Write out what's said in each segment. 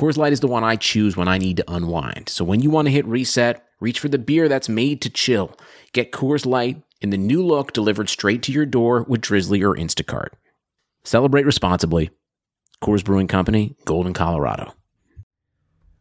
Coors Light is the one I choose when I need to unwind. So when you want to hit reset, reach for the beer that's made to chill. Get Coors Light in the new look delivered straight to your door with Drizzly or Instacart. Celebrate responsibly. Coors Brewing Company, Golden, Colorado.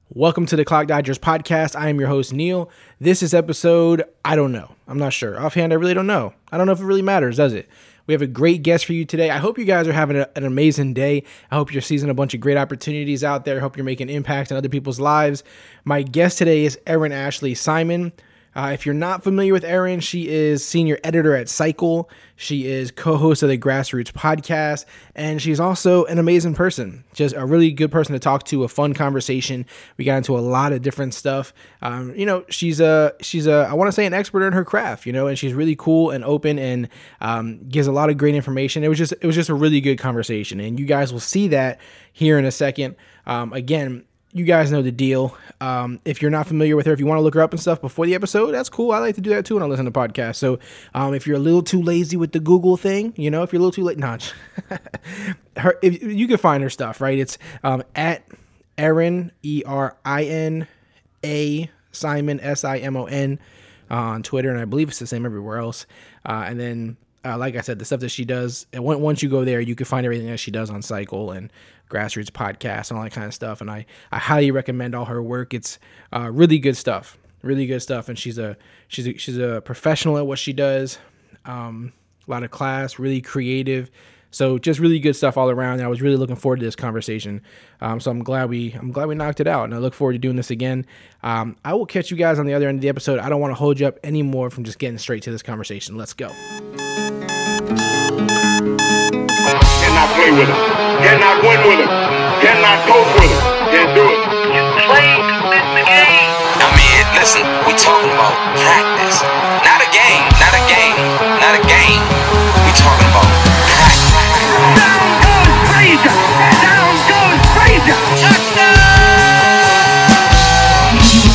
Welcome to the Clock Dodgers podcast. I am your host, Neil. This is episode, I don't know. I'm not sure. Offhand, I really don't know. I don't know if it really matters, does it? We have a great guest for you today. I hope you guys are having a, an amazing day. I hope you're seizing a bunch of great opportunities out there. I hope you're making impact in other people's lives. My guest today is Erin Ashley Simon. Uh, if you're not familiar with Erin, she is senior editor at Cycle. She is co host of the Grassroots podcast, and she's also an amazing person. Just a really good person to talk to, a fun conversation. We got into a lot of different stuff. Um, you know, she's a, she's a, I want to say an expert in her craft, you know, and she's really cool and open and um, gives a lot of great information. It was just, it was just a really good conversation, and you guys will see that here in a second. Um, again, you guys know the deal. Um, if you're not familiar with her, if you want to look her up and stuff before the episode, that's cool. I like to do that too when I listen to podcasts. So um, if you're a little too lazy with the Google thing, you know, if you're a little too late, nah, her, if, you can find her stuff, right? It's um, at Erin, E R I N A, Simon, S I M O N, uh, on Twitter. And I believe it's the same everywhere else. Uh, and then uh, like I said, the stuff that she does, once you go there, you can find everything that she does on Cycle and grassroots podcast and all that kind of stuff. And I, I highly recommend all her work. It's uh, really good stuff, really good stuff. And she's a she's a, she's a professional at what she does. Um, a lot of class, really creative. So just really good stuff all around. And I was really looking forward to this conversation. Um, so I'm glad we I'm glad we knocked it out, and I look forward to doing this again. Um, I will catch you guys on the other end of the episode. I don't want to hold you up anymore from just getting straight to this conversation. Let's go. Play with him. Cannot win with him. Cannot coach with him. Can't do it. You play to win the game. I mean, listen, we talking about practice. Not a game, not a game, not a game. We talking about practice. Down goes Frazier. Down goes Frazier.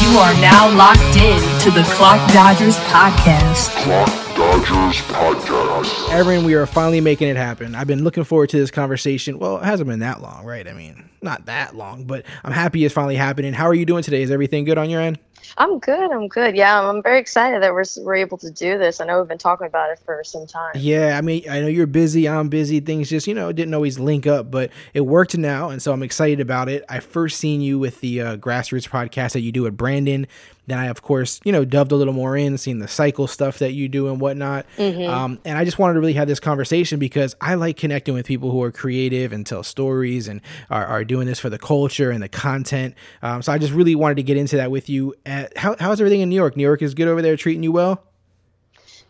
You are now locked in to the Clock Dodgers podcast. Clock Dodgers Podcast. Erin, we are finally making it happen. I've been looking forward to this conversation. Well, it hasn't been that long, right? I mean, not that long, but I'm happy it's finally happening. How are you doing today? Is everything good on your end? I'm good. I'm good. Yeah, I'm, I'm very excited that we're we're able to do this. I know we've been talking about it for some time. Yeah, I mean, I know you're busy. I'm busy. Things just, you know, didn't always link up, but it worked now, and so I'm excited about it. I first seen you with the uh, grassroots podcast that you do at Brandon. Then I, of course, you know, dubbed a little more in, seeing the cycle stuff that you do and whatnot. Um, and I just wanted to really have this conversation because I like connecting with people who are creative and tell stories and are, are doing this for the culture and the content. Um, so I just really wanted to get into that with you. Uh, how, how's everything in New York? New York is good over there, treating you well?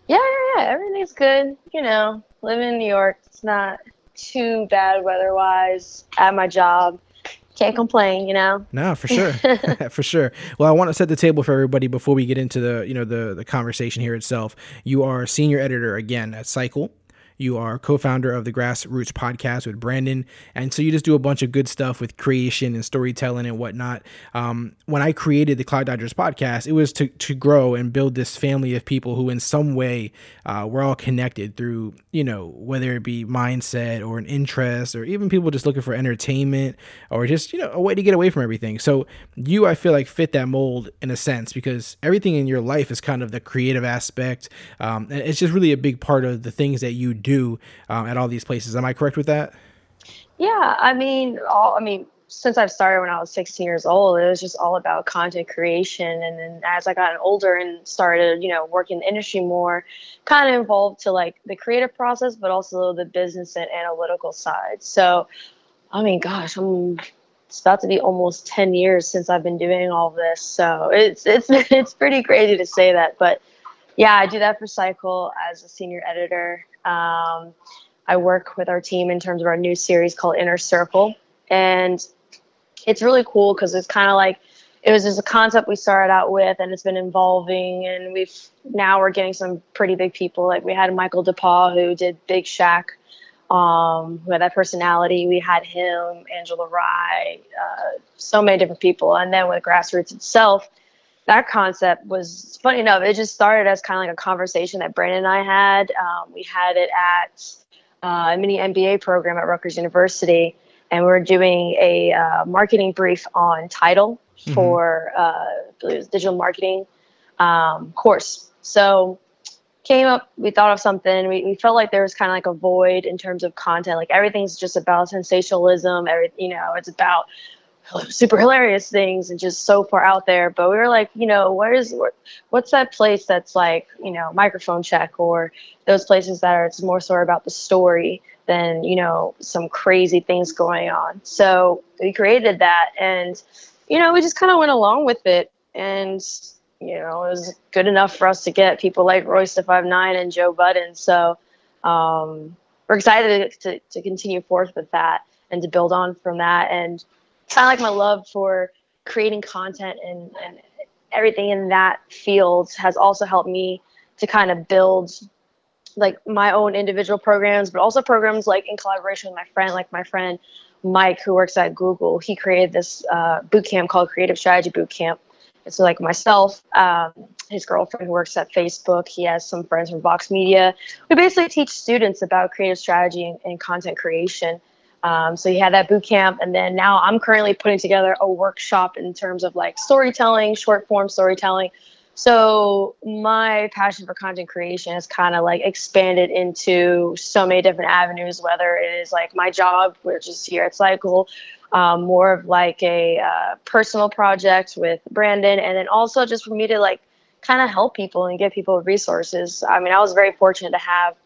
Yeah, yeah, yeah. Everything's good. You know, living in New York, it's not too bad weather-wise. At my job, can't complain. You know. No, for sure, for sure. Well, I want to set the table for everybody before we get into the you know the the conversation here itself. You are a senior editor again at Cycle. You are co-founder of the Grassroots podcast with Brandon, and so you just do a bunch of good stuff with creation and storytelling and whatnot. Um, when I created the Clock Dodgers podcast, it was to to grow and build this family of people who, in some way, uh, we're all connected through you know whether it be mindset or an interest or even people just looking for entertainment or just you know a way to get away from everything. So you, I feel like, fit that mold in a sense because everything in your life is kind of the creative aspect. Um, it's just really a big part of the things that you do um, at all these places. Am I correct with that? Yeah, I mean, all I mean, since I've started when I was 16 years old, it was just all about content creation. And then as I got older and started, you know, working in the industry more, kind of involved to like the creative process, but also the business and analytical side. So, I mean, gosh, I'm it's about to be almost 10 years since I've been doing all this. So it's it's it's pretty crazy to say that, but yeah, I do that for Cycle as a senior editor. Um, I work with our team in terms of our new series called Inner Circle, and it's really cool because it's kind of like it was just a concept we started out with and it's been evolving and we've now we're getting some pretty big people. Like we had Michael Dapaah who did Big Shaq um, who had that personality. We had him angela rye uh, so many different people. And then with grassroots itself that concept was funny enough it just started as kind of like a conversation that brandon and i had um, we had it at uh, a mini mba program at rutgers university and we we're doing a uh, marketing brief on Tidal for uh, I believe it was digital marketing um, course. So came up, we thought of something. We, we felt like there was kind of like a void in terms of content. Like everything's just about sensationalism. Every you know, it's about super hilarious things and just so far out there. But we were like, you know, where is what's that place that's like, you know, microphone check or those places that are it's more so about the story than you know some crazy things going on. So we created that and you know, we just kind of went along with it, and you know, it was good enough for us to get people like Royce da Five Nine and Joe Budden. So um, we're excited to, to continue forth with that and to build on from that. And kind of like my love for creating content and, and everything in that field has also helped me to kind of build like my own individual programs, but also programs like in collaboration with my friend, like my friend Mike, who works at Google, he created this uh, boot camp called Creative Strategy Boot Camp. So, like myself, um, his girlfriend who works at Facebook, he has some friends from Vox Media. We basically teach students about creative strategy and, and content creation. Um, so he had that boot camp, and then now I'm currently putting together a workshop in terms of like storytelling, short form storytelling, so my passion for content creation has kind of like expanded into so many different avenues, whether it is like my job, which is here at Cycle, um, more of like a uh, personal project with Brandon, and then also just for me to like kind of help people and give people resources. I mean, I was very fortunate to have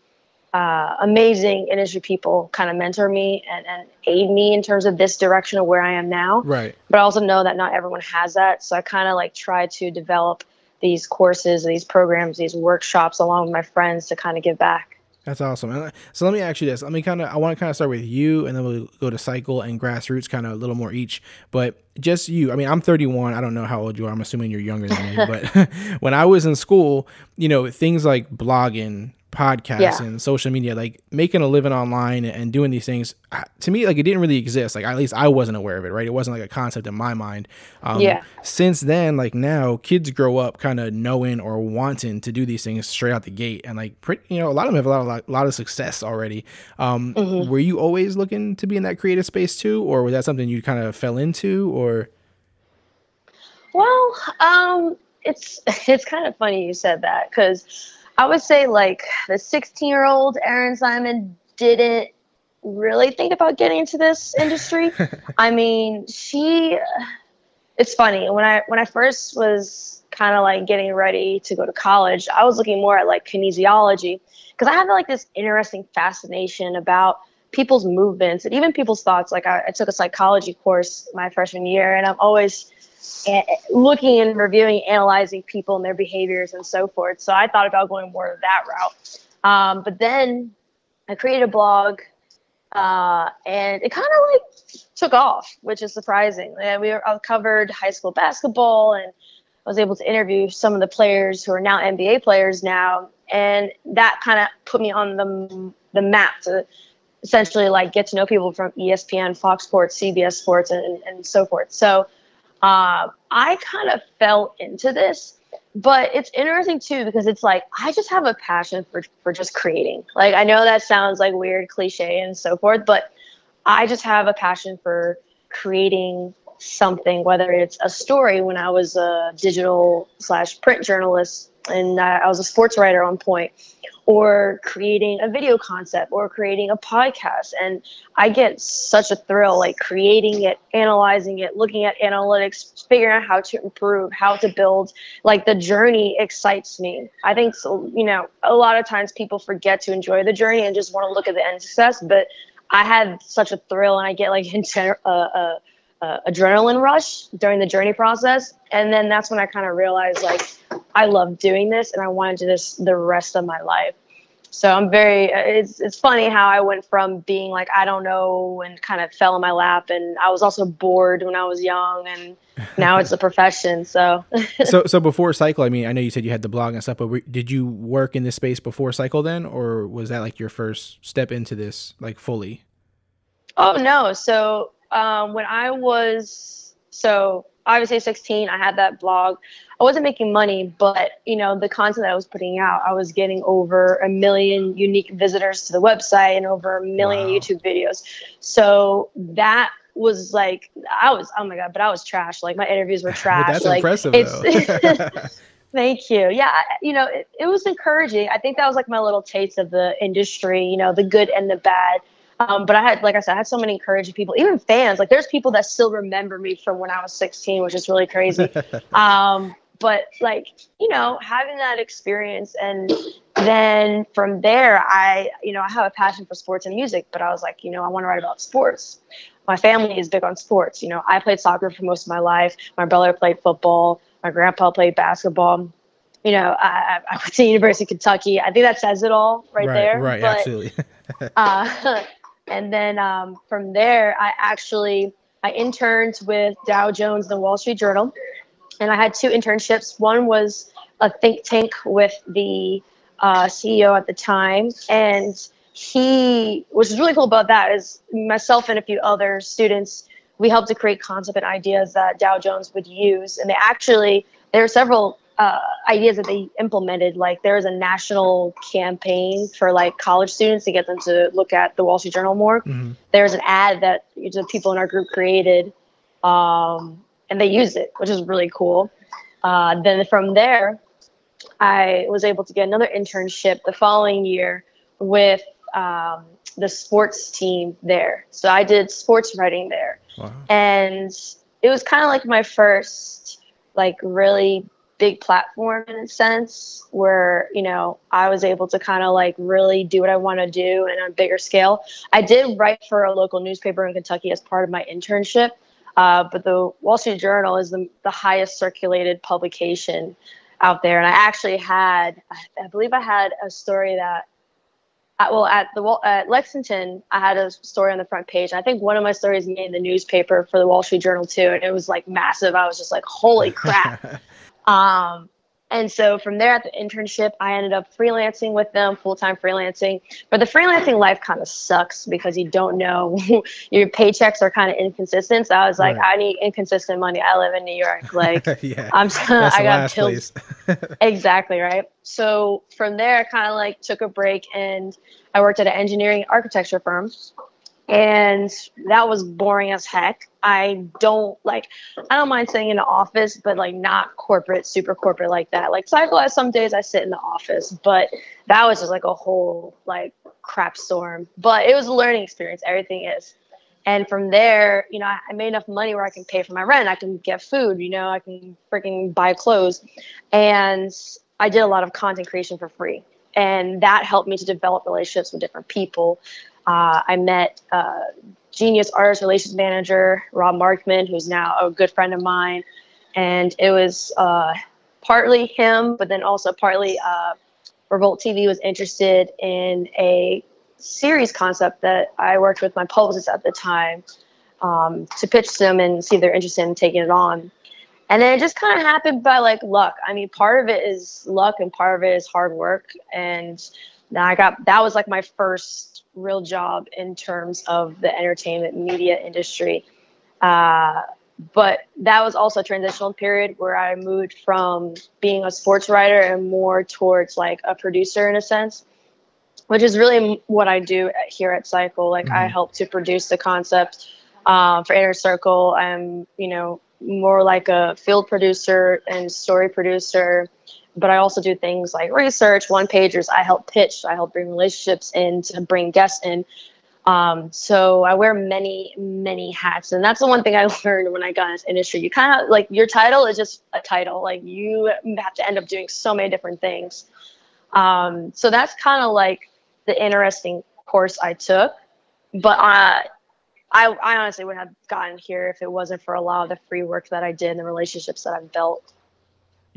uh, amazing industry people kind of mentor me and, and aid me in terms of this direction of where I am now. Right. But I also know that not everyone has that. So I kind of like try to develop these courses, these programs, these workshops along with my friends to kind of give back. That's awesome. And uh, so let me ask you this. Let me kind of, I want to kind of start with you and then we'll go to cycle and grassroots, kind of a little more each. But just you, I mean, I'm 31. I don't know how old you are. I'm assuming you're younger than me. but when I was in school, you know, things like blogging, podcasts yeah. and social media like making a living online and doing these things to me like it didn't really exist. Like at least i wasn't aware of it right? It wasn't like a concept in my mind. Um, yeah. since then like now kids grow up kind of knowing or wanting to do these things straight out the gate and like pretty you know a lot of them have a lot of, a lot of success already. Um, mm-hmm. were you always looking to be in that creative space too or was that something you kind of fell into or? Well um it's it's kind of funny you said that because I would say like the 16 year old Erin Simon didn't really think about getting into this industry. I mean, she. It's funny when I when I first was kind of like getting ready to go to college, I was looking more at like kinesiology because I have like this interesting fascination about people's movements and even people's thoughts. Like I, I took a psychology course my freshman year, and I'm always looking and reviewing, analyzing people and their behaviors and so forth. So I thought about going more of that route. Um, but then I created a blog, uh, and it kind of like took off, which is surprising. And we were, I covered high school basketball, and I was able to interview some of the players who are now NBA players now, and that kind of put me on the the map to essentially like get to know people from ESPN, Fox Sports, CBS Sports, and, and so forth. So uh, I kind of fell into this, but it's interesting too because it's like I just have a passion for for just creating. Like I know that sounds like weird, cliche, and so forth, but I just have a passion for creating something, whether it's a story. When I was a digital slash print journalist, and I was a sports writer on point or creating a video concept or creating a podcast. And i get such a thrill like creating it analyzing it looking at analytics figuring out how to improve how to build. Like the journey excites me. I think you know a lot of times people forget to enjoy the journey and just want to look at the end success but i had such a thrill and i get like a, a, a uh, adrenaline rush during the journey process. And then that's when I kind of realized like I love doing this and I want to do this the rest of my life. so I'm very. It's it's funny how I went from being like I don't know and kind of fell in my lap, and I was also bored when I was young, and now it's a profession. So so so before cycle, I mean, I know you said you had the blog and stuff, but were- did you work in this space before cycle then, or was that like your first step into this like fully? Oh no! So um, when I was so obviously 16, I had that blog. I wasn't making money, but you know the content that I was putting out, I was getting over a million unique visitors to the website and over a million Wow. YouTube videos. So that was like I was oh my god, but I was trash. Like my interviews were trash. That's like, impressive it's- though. Thank you. Yeah, you know, it, it was encouraging. I think that was like my little taste of the industry, you know, the good and the bad. Um, but I had, like I said, I had so many encouraging people, even fans. Like, there's people that still remember me from when I was 16, which is really crazy. um, but like, you know, having that experience, and then from there, I, you know, I have a passion for sports and music. But I was like, you know, I want to write about sports. My family is big on sports. You know, I played soccer for most of my life. My brother played football. My grandpa played basketball. You know, I, I went to University of Kentucky. I think that says it all right, right, there. right, But, absolutely. uh, and then um, from there, I actually I interned with Dow Jones and the Wall Street Journal, and I had two internships. One was a think tank with the uh, CEO at the time, and he, which really cool about that, is myself and a few other students. We helped to create concept and ideas that Dow Jones would use, and they actually there are several uh, ideas that they implemented. Like there was a national campaign for like college students to get them to look at the Wall Street Journal more. Mhm. There was an ad that the people in our group created, um, and they used it, which is really cool. Uh, then from there, I was able to get another internship the following year with um, the sports team there. So I did sports writing there Wow. and it was kind of like my first like really big platform in a sense where you know i was able to kind of like really do what i want to do and on a bigger scale i did write for a local newspaper in kentucky as part of my internship uh, but the wall street journal is the, the highest circulated publication out there and i actually had i believe i had a story that at, well, at the at Lexington, I had a story on the front page. I think one of my stories made the newspaper for the Wall Street Journal too, and it was like massive. I was just like, "Holy crap!" um, and so from there, at the internship, I ended up freelancing with them, full time freelancing. But the freelancing life kind of sucks because you don't know your paychecks are kind of inconsistent. So I was like, Right. I need inconsistent money. I live in New York, like. yeah. I'm I got place. exactly right so from there i kind of like took a break and i worked at an engineering architecture firm and that was boring as heck i don't like i don't mind sitting in the office but like not corporate super corporate like that like cycle has some days i sit in the office but that was just like a whole like crap storm but it was a learning experience everything is and from there, you know, I, I made enough money where I can pay for my rent, I can get food, you know, I can freaking buy clothes. And I did a lot of content creation for free. And that helped me to develop relationships with different people. Uh, I met uh, genius artist relations manager, Rob Markman, who's now a good friend of mine. And it was uh, partly him, but then also partly uh, Revolt TV was interested in a series concept that I worked with my publicist at the time um, to pitch them and see if they're interested in taking it on. And then it just kind of happened by like luck. I mean, part of it is luck and part of it is hard work. And then I got that was like my first real job in terms of the entertainment media industry. Uh, but that was also a transitional period where I moved from being a sports writer and more towards like a producer in a sense which is really what I do here at Cycle. Like I help to produce the concept um, for Inner Circle. I'm, you know, more like a field producer and story producer, but I also do things like research, one pagers. I help pitch. I help bring relationships in to bring guests in. Um, so I wear many, many hats, and that's the one thing I learned when I got in this industry. You kind of like your title is just a title. Like you have to end up doing so many different things. Um, so that's kind of like the interesting course I took. But I, I, I honestly wouldn't have gotten here if it wasn't for a lot of the free work that I did and the relationships that I've built.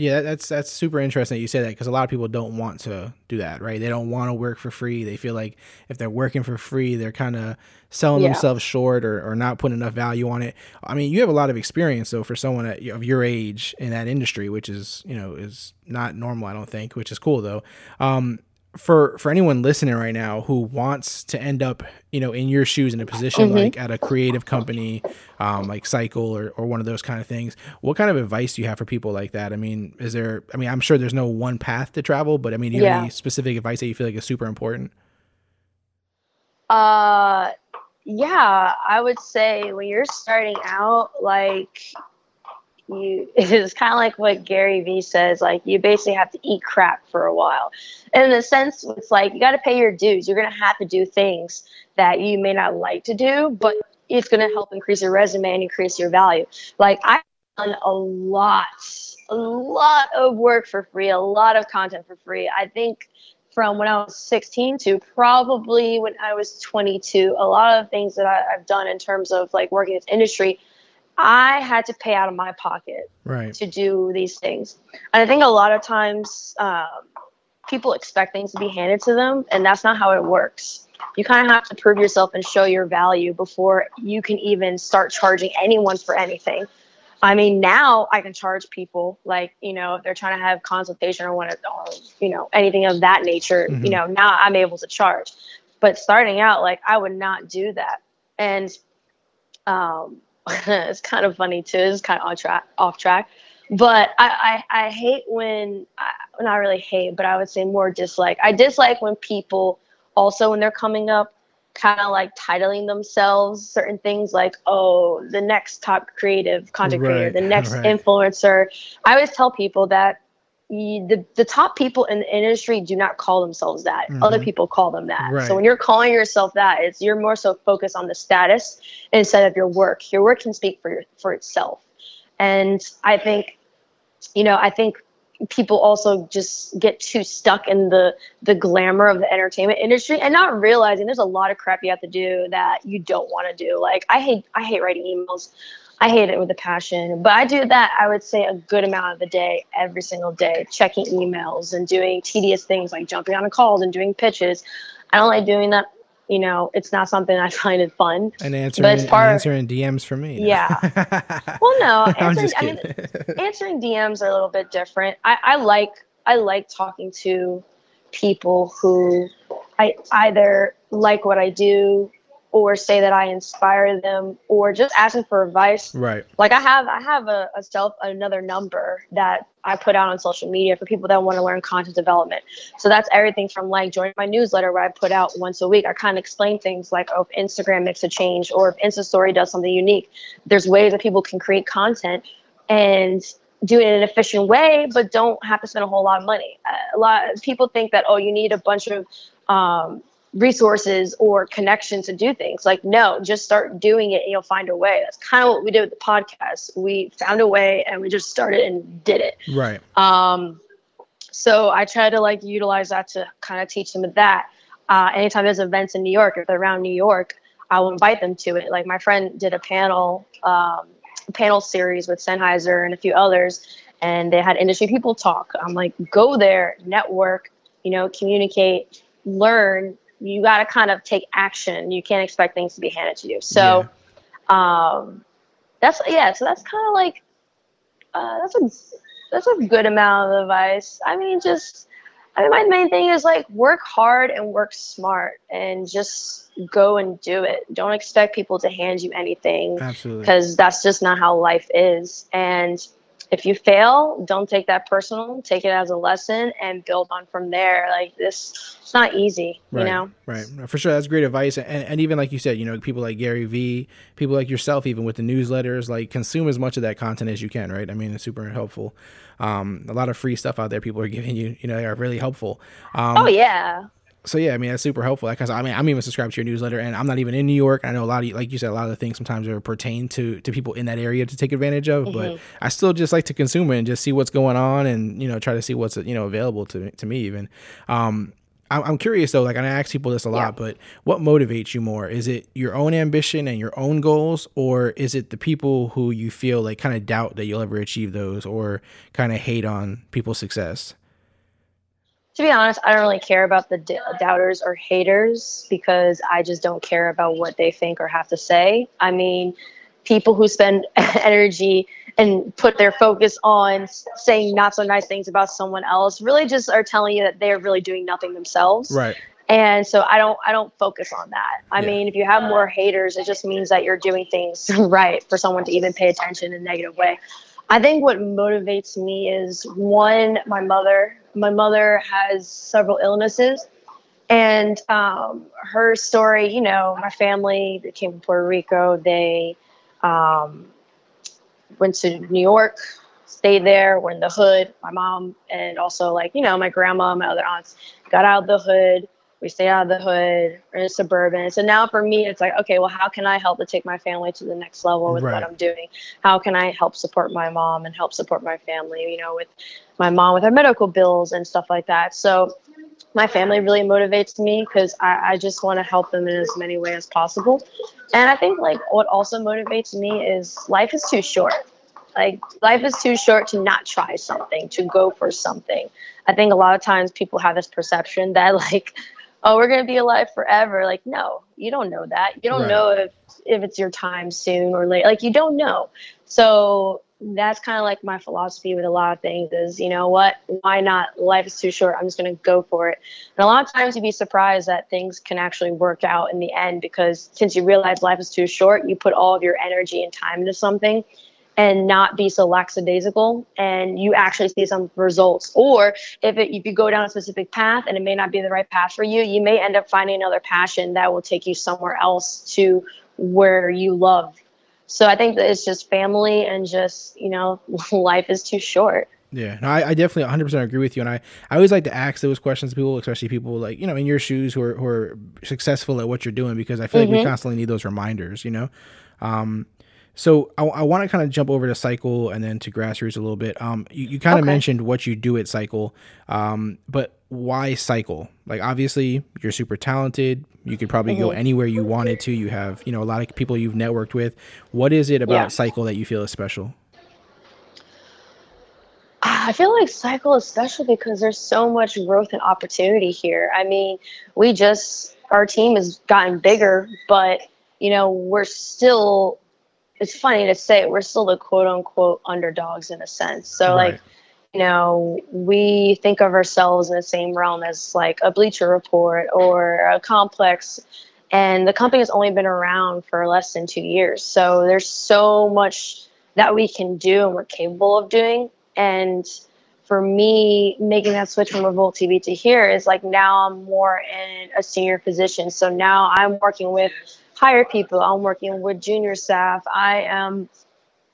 Yeah, that's that's super interesting that you say that because a lot of people don't want to do that, right? They don't want to work for free. They feel like if they're working for free, they're kind of selling Yeah. themselves short or, or not putting enough value on it. I mean, you have a lot of experience though for someone at, of your age in that industry, which is you know is not normal, I don't think, which is cool though. Um, for for anyone listening right now who wants to end up you know in your shoes in a position Mm-hmm. like at a creative company um, like cycle or, or one of those kind of things what kind of advice do you have for people like that i mean is there i mean i'm sure there's no one path to travel but i mean do you have Yeah. any specific advice that you feel like is super important Uh, yeah, I would say when you're starting out, like you, it's kind of like what Gary Vee says. Like you basically have to eat crap for a while. And in a sense, it's like you got to pay your dues. You're gonna have to do things that you may not like to do, but it's gonna help increase your resume and increase your value. Like I've done a lot, a lot of work for free, a lot of content for free. I think from when I was 16 to probably when I was 22. A lot of things that I, I've done in terms of like working in this industry, I had to pay out of my pocket right to do these things. And I think a lot of times um, people expect things to be handed to them, and that's not how it works. You kind of have to prove yourself and show your value before you can even start charging anyone for anything. I mean, now I can charge people like, you know, if they're trying to have consultation or want to, or, you know, anything of that nature, you know, now I'm able to charge. But starting out, like, I would not do that. And um, it's kind of funny too. It's kind of on track, off track. But I, I, I hate when, I, not really hate, but I would say more dislike. I dislike when people also, when they're coming up, kind of like titling themselves certain things like, oh, the next top creative content creator, the next right. influencer. I always tell people that the, the top people in the industry do not call themselves that. Other people call them that. Mm-hmm. Right. So when you're calling yourself that, it's you're more so focused on the status instead of your work. Your work can speak for your, for itself. And I think, you know, I think people also just get too stuck in the the glamour of the entertainment industry and not realizing there's a lot of crap you have to do that you don't want to do. Like I hate I hate writing emails. I hate it with a passion, but I do that I would say a good amount of the day every single day, checking emails and doing tedious things like jumping on a call and doing pitches. I don't like doing that. You know, it's not something I find it fun. and answering, But and answering dms for me Yeah. Well, no, answering, I mean, answering DMs are a little bit different. I, I like I like talking to people who I either like what I do or say that I inspire them or just asking for advice. right Like I have I have a, a self another number that I put out on social media for people that want to learn content development. So that's everything from like joining my newsletter where I put out once a week. I kind of explain things like oh, if Instagram makes a change or if Insta Story does something unique. There's ways that people can create content and do it in an efficient way, but don't have to spend a whole lot of money. A lot of people think that oh, you need a bunch of um, resources or connections to do things. Like, no, just start doing it and you'll find a way. That's kind of what we did with the podcast. We found a way and we just started and did it. right Um, so I try to like utilize that to kind of teach them that. Uh, anytime there's events in New York, if they're around New York, I will invite them to it. Like my friend did a panel, um, panel series with Sennheiser and a few others, and they had industry people talk. I'm like, go there, network, you know, communicate, learn. You got to kind of take action. You can't expect things to be handed to you. So, um, that's yeah. So that's kind of like uh, that's a that's a good amount of advice. I mean, just I mean, my main thing is like work hard and work smart, and just go and do it. Don't expect people to hand you anything absolutely because that's just not how life is. And if you fail, don't take that personal. Take it as a lesson and build on from there. Like this, it's not easy, Right, you know. right. For sure, that's great advice. And, and even like you said, you know, people like Gary Vee, people like yourself, even with the newsletters, like consume as much of that content as you can, right? I mean, it's super helpful. Um, a lot of free stuff out there people are giving you, you know, they are really helpful. Um, oh yeah, so yeah, I mean that's super helpful. Because I mean, I'm even subscribed to your newsletter, and I'm not even in New York. I know a lot of, like you said, a lot of the things sometimes are pertain to to people in that area to take advantage of. But I still just like to consume it and just see what's going on, and you know, try to see what's you know available to to me even. Um, I'm I'm curious though. Like, and I ask people this a lot, Yeah. but what motivates you more? Is it your own ambition and your own goals, or is it the people who you feel like kind of doubt that you'll ever achieve those, or kind of hate on people's success? To be honest, I don't really care about the d- doubters or haters because I just don't care about what they think or have to say. I mean, people who spend energy and put their focus on saying not so nice things about someone else really just are telling you that they're really doing nothing themselves. Right. And so I don't I don't focus on that. I Yeah. mean, if you have more haters, it just means that you're doing things right for someone to even pay attention in a negative way. I think what motivates me is one, my mother. My mother has several illnesses, and um, her story. You know, my family they came from Puerto Rico. They um, went to New York, stayed there. Were in the hood. My mom and also like you know my grandma, my other aunts got out of the hood. We stay out of the hood. We're in suburban. So now for me, it's like, okay, well, how can I help to take my family to the next level with Right. what I'm doing? How can I help support my mom and help support my family? You know, with my mom with her medical bills and stuff like that. So my family really motivates me because I, I just want to help them in as many ways as possible. And I think like what also motivates me is life is too short. Like life is too short to not try something, to go for something. I think a lot of times people have this perception that like, oh, we're gonna be alive forever. Like, no, you don't know that. You don't Right. know if if it's your time soon or late. Like you don't know. So that's kind of like my philosophy with a lot of things is, you know what? Why not? Life is too short. I'm just going to go for it. And a lot of times you'd be surprised that things can actually work out in the end because since you realize life is too short, you put all of your energy and time into something and not be so lackadaisical and you actually see some results. Or if, it, if you go down a specific path and it may not be the right path for you you may end up finding another passion that will take you somewhere else to where you love. So i think that it's just family and just you know life is too short. Yeah, no, I, I definitely 100% agree with you, and I, I always like to ask those questions to people, especially people like you know in your shoes who are who are successful at what you're doing, because I feel like we constantly need those reminders, you know. Um, so I, I want to kind of jump over to Cycle and then to Grassroots a little bit. Um, you, you kind of Okay. mentioned what you do at Cycle, um, but why Cycle? Like obviously you're super talented. You could probably go anywhere you wanted to. You have you know a lot of people you've networked with. What is it about Yeah. Cycle that you feel is special? I feel like cycle is special because there's so much growth and opportunity here. I mean, we just our team has gotten bigger, but you know, we're still it's funny to say we're still the quote unquote underdogs in a sense. So Right. like you know, we think of ourselves in the same realm as like a Bleacher Report or a Complex, and the company has only been around for less than two years. So there's so much that we can do and we're capable of doing. And for me, making that switch from Revolt TV to here is like now I'm more in a senior position. So now I'm working with higher people, I'm working with junior staff. I am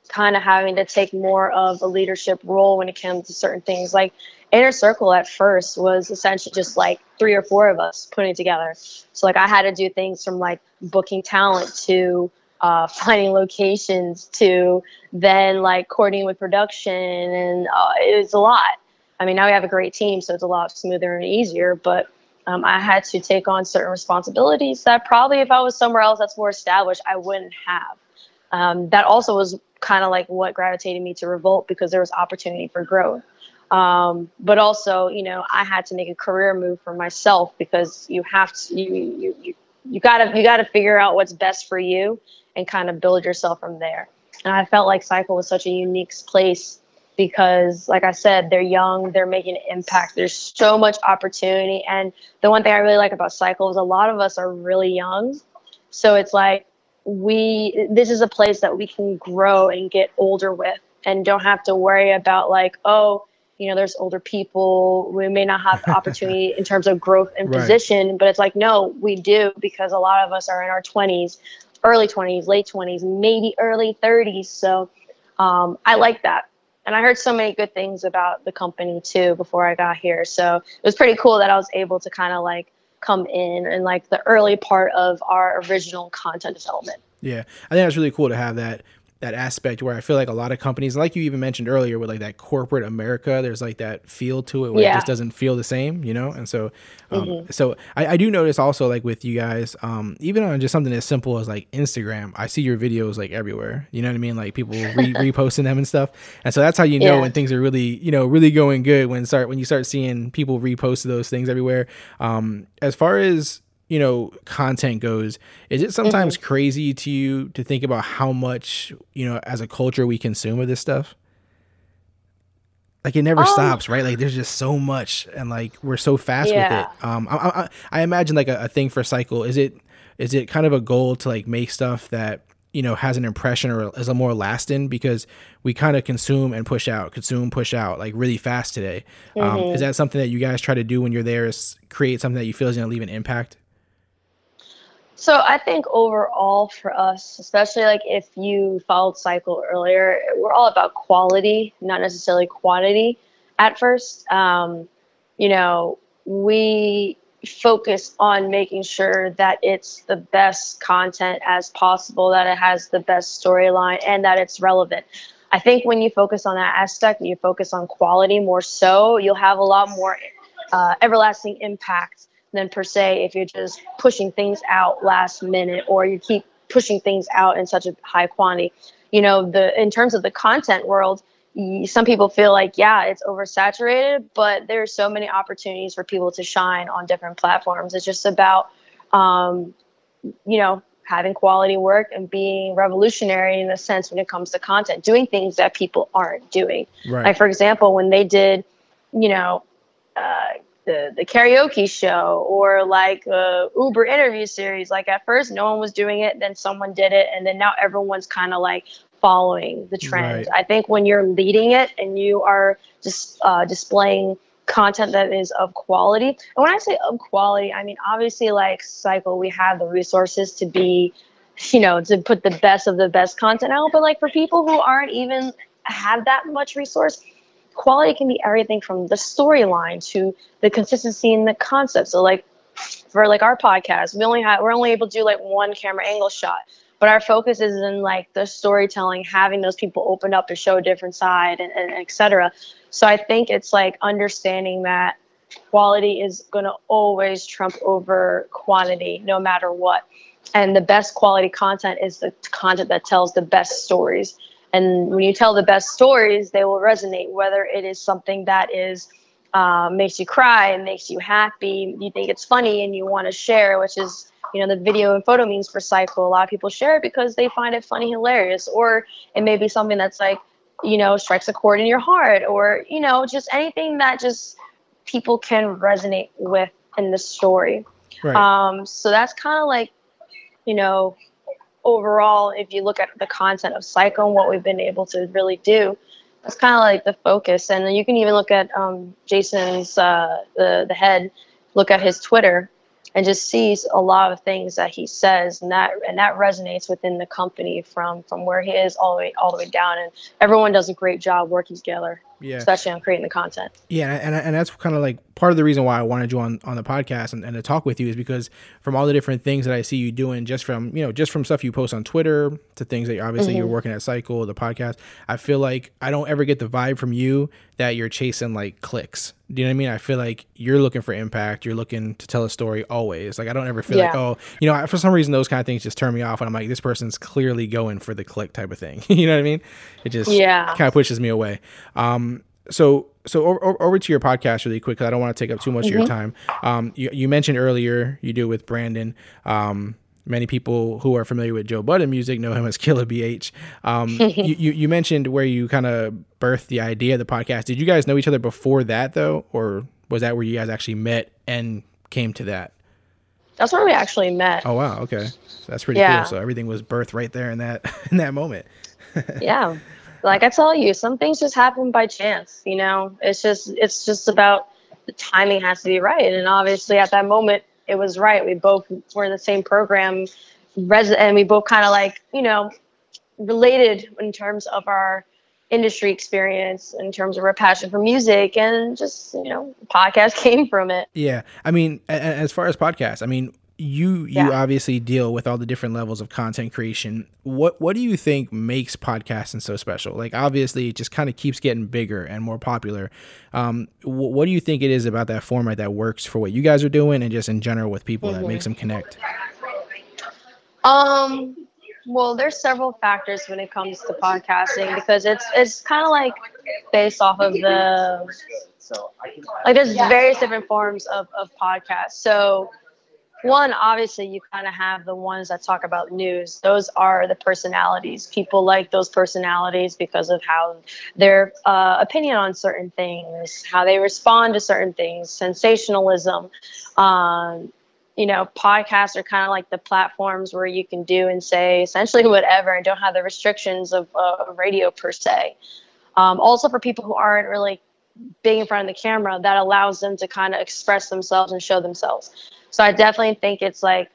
kind of having to take more of a leadership role when it comes to certain things. Like Inner Circle at first was essentially just like three or four of us putting together. So like I had to do things from like booking talent to uh, finding locations to then like coordinating with production and uh, it was a lot. I mean, now we have a great team, so it's a lot smoother and easier. But um, I had to take on certain responsibilities that probably if I was somewhere else that's more established, I wouldn't have. Um, that also was kind of like what gravitated me to Revolt because there was opportunity for growth. Um, but also, you know, I had to make a career move for myself because you have to, you, you, you, you gotta, you gotta figure out what's best for you and kind of build yourself from there. And I felt like Cycle was such a unique place because, like I said, they're young, they're making an impact. There's so much opportunity. And the one thing I really like about Cycle is a lot of us are really young. So it's like we, this is a place that we can grow and get older with and don't have to worry about, like, oh, you know, there's older people. We may not have the opportunity in terms of growth and Right. position, but it's like, no, we do because a lot of us are in our 20s, early 20s, late 20s, maybe early 30s. So um, I like that. And I heard so many good things about the company too before I got here. So it was pretty cool that I was able to kind of like come in and like the early part of our original content development. Yeah, I think that's really cool to have that that aspect where I feel like a lot of companies, like you even mentioned earlier, with like that corporate America, there's like that feel to it where Yeah. it just doesn't feel the same, you know. And so, um, so I, I do notice also like with you guys, um, even on just something as simple as like Instagram, I see your videos like everywhere. You know what I mean? Like people re- reposting them and stuff. And so that's how you know Yeah. when things are really, you know, really going good when start when you start seeing people repost those things everywhere. Um, as far as you know content goes is it sometimes Mm-hmm. crazy to you to think about how much you know as a culture we consume of this stuff like it never Um, stops right like there's just so much and like we're so fast Yeah. with it um I, I, I imagine like a, a thing for cycle is it is it kind of a goal to like make stuff that you know has an impression or is a more lasting because we kind of consume and push out consume push out like really fast today um Mm-hmm. is that something that you guys try to do when you're there is create something that you feel is going to leave an impact So I think overall for us, especially like if you followed cycle earlier, we're all about quality, not necessarily quantity at first. Um, you know, we focus on making sure that it's the best content as possible, that it has the best storyline, and that it's relevant. I think when you focus on that aspect, you focus on quality more so, you'll have a lot more uh, everlasting impact than per se if you're just pushing things out last minute or you keep pushing things out in such a high quantity. You know, the in terms of the content world, some people feel like yeah, it's oversaturated, but there are so many opportunities for people to shine on different platforms. It's just about um, you know having quality work and being revolutionary in a sense when it comes to content, doing things that people aren't doing. Right. Like for example, when they did, you know, uh, the the karaoke show or like uh, Uber interview series. Like at first, no one was doing it, then someone did it, and then now everyone's kind of like following the trend. Right. I think when you're leading it and you are just uh, displaying content that is of quality, and when I say of quality, I mean obviously like Cycle, we have the resources to be, you know, to put the best of the best content out. But like for people who aren't even have that much resource, quality can be everything from the storyline to the consistency in the concept. So like for like our podcast, we only have we're only able to do like one camera angle shot. But our focus is in like the storytelling, having those people open up to show a different side and, and et cetera. So I think it's like understanding that quality is gonna always trump over quantity no matter what. And the best quality content is the content that tells the best stories. And when you tell the best stories, they will resonate, whether it is something that is uh, makes you cry and makes you happy, you think it's funny and you want to share, which is you know the video and photo means for cycle. A lot of people share it because they find it funny, hilarious, or it may be something that's like you know strikes a chord in your heart, or you know just anything that just people can resonate with in the story. right Um, so that's kind of like, you know, overall, if you look at the content of Cycle and what we've been able to really do, that's kind of like the focus. And you can even look at um, Jason's, uh, the, the head, look at his Twitter and just sees a lot of things that he says and that and that resonates within the company from from where he is all the way all the way down and everyone does a great job working together Yeah. especially on creating the content Yeah, and and that's kind of like part of the reason why I wanted you on on the podcast and, and to talk with you is because from all the different things that I see you doing, just from you know just from stuff you post on Twitter to things that you're, obviously you're working at Cycle, the podcast. I feel like I don't ever get the vibe from you that you're chasing like clicks. Do you know what I mean? I feel like you're looking for impact. You're looking to tell a story always. Like I don't ever feel like oh you know I- for some reason those kind of things just turn me off and I'm like this person's clearly going for the click type of thing. you know what I mean? It just Yeah. kind of pushes me away. Um, so so over, over- to your podcast really quick because I don't want to take up too much of your time. Um, you, you mentioned earlier you do it with Brandon. Um, many people who are familiar with Joe Budden music know him as Killer BH. Um, you, you you mentioned where you kind of birthed the idea of the podcast. Did you guys know each other before that though, or was that where you guys actually met and came to that? that's where we actually met Oh wow, okay, so that's pretty Yeah. cool. So everything was birthed right there in that in that moment. yeah like i tell you some things just happen by chance you know? It's just it's just about the timing has to be right. And obviously at that moment it was right. We both were in the same program res- and we both kind of like you know related in terms of our industry experience in terms of our passion for music and just you know podcast came from it. Yeah, I mean, as far as podcasts, I mean, you you Yeah. obviously deal with all the different levels of content creation. What what do you think makes podcasting so special? Like obviously, it just kind of keeps getting bigger and more popular. Um, wh- what do you think it is about that format that works for what you guys are doing, and just in general with people that makes them connect? Um, well, there's several factors when it comes to podcasting because it's it's kind of like based off of the like there's various different forms of of podcasts. So one, obviously, you kind of have the ones that talk about news. Those are the personalities. People like those personalities because of how their uh, opinion on certain things, how they respond to certain things, sensationalism. Um, you know, podcasts are kind of like the platforms where you can do and say essentially whatever and don't have the restrictions of uh, radio per se. Um, also, for people who aren't really being in front of the camera, that allows them to kind of express themselves and show themselves. So I definitely think it's like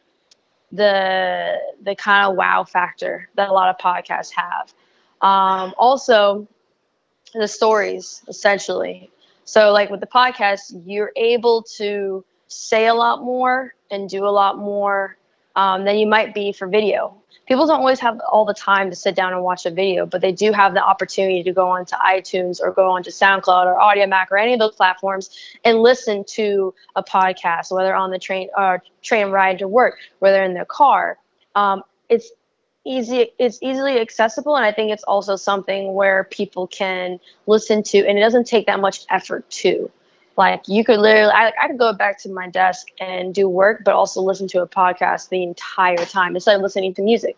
the the kind of wow factor that a lot of podcasts have. Um, also, the stories essentially. So like with the podcast, you're able to say a lot more and do a lot more um, than you might be for video. People don't always have all the time to sit down and watch a video, but they do have the opportunity to go onto iTunes or go onto SoundCloud or Audiomack or any of those platforms and listen to a podcast, whether on the train or train ride to work, whether in their car. Um, it's easy it's easily accessible and i think it's also something where people can listen to and it doesn't take that much effort to like you could literally I, I could go back to my desk and do work but also listen to a podcast the entire time instead of listening to music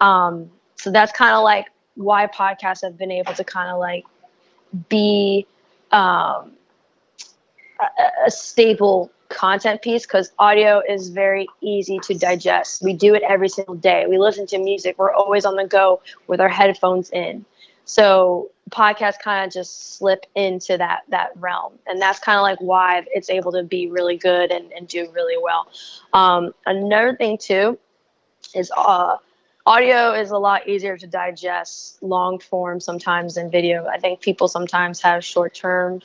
um, so that's kind of like why podcasts have been able to kind of like be um, a, a stable content piece because audio is very easy to digest. We do it every single day. We listen to music. We're always on the go with our headphones in. So podcasts kind of just slip into that that realm, and that's kind of like why it's able to be really good and, and do really well. Um, another thing too is uh, audio is a lot easier to digest long form sometimes than video. I think people sometimes have short term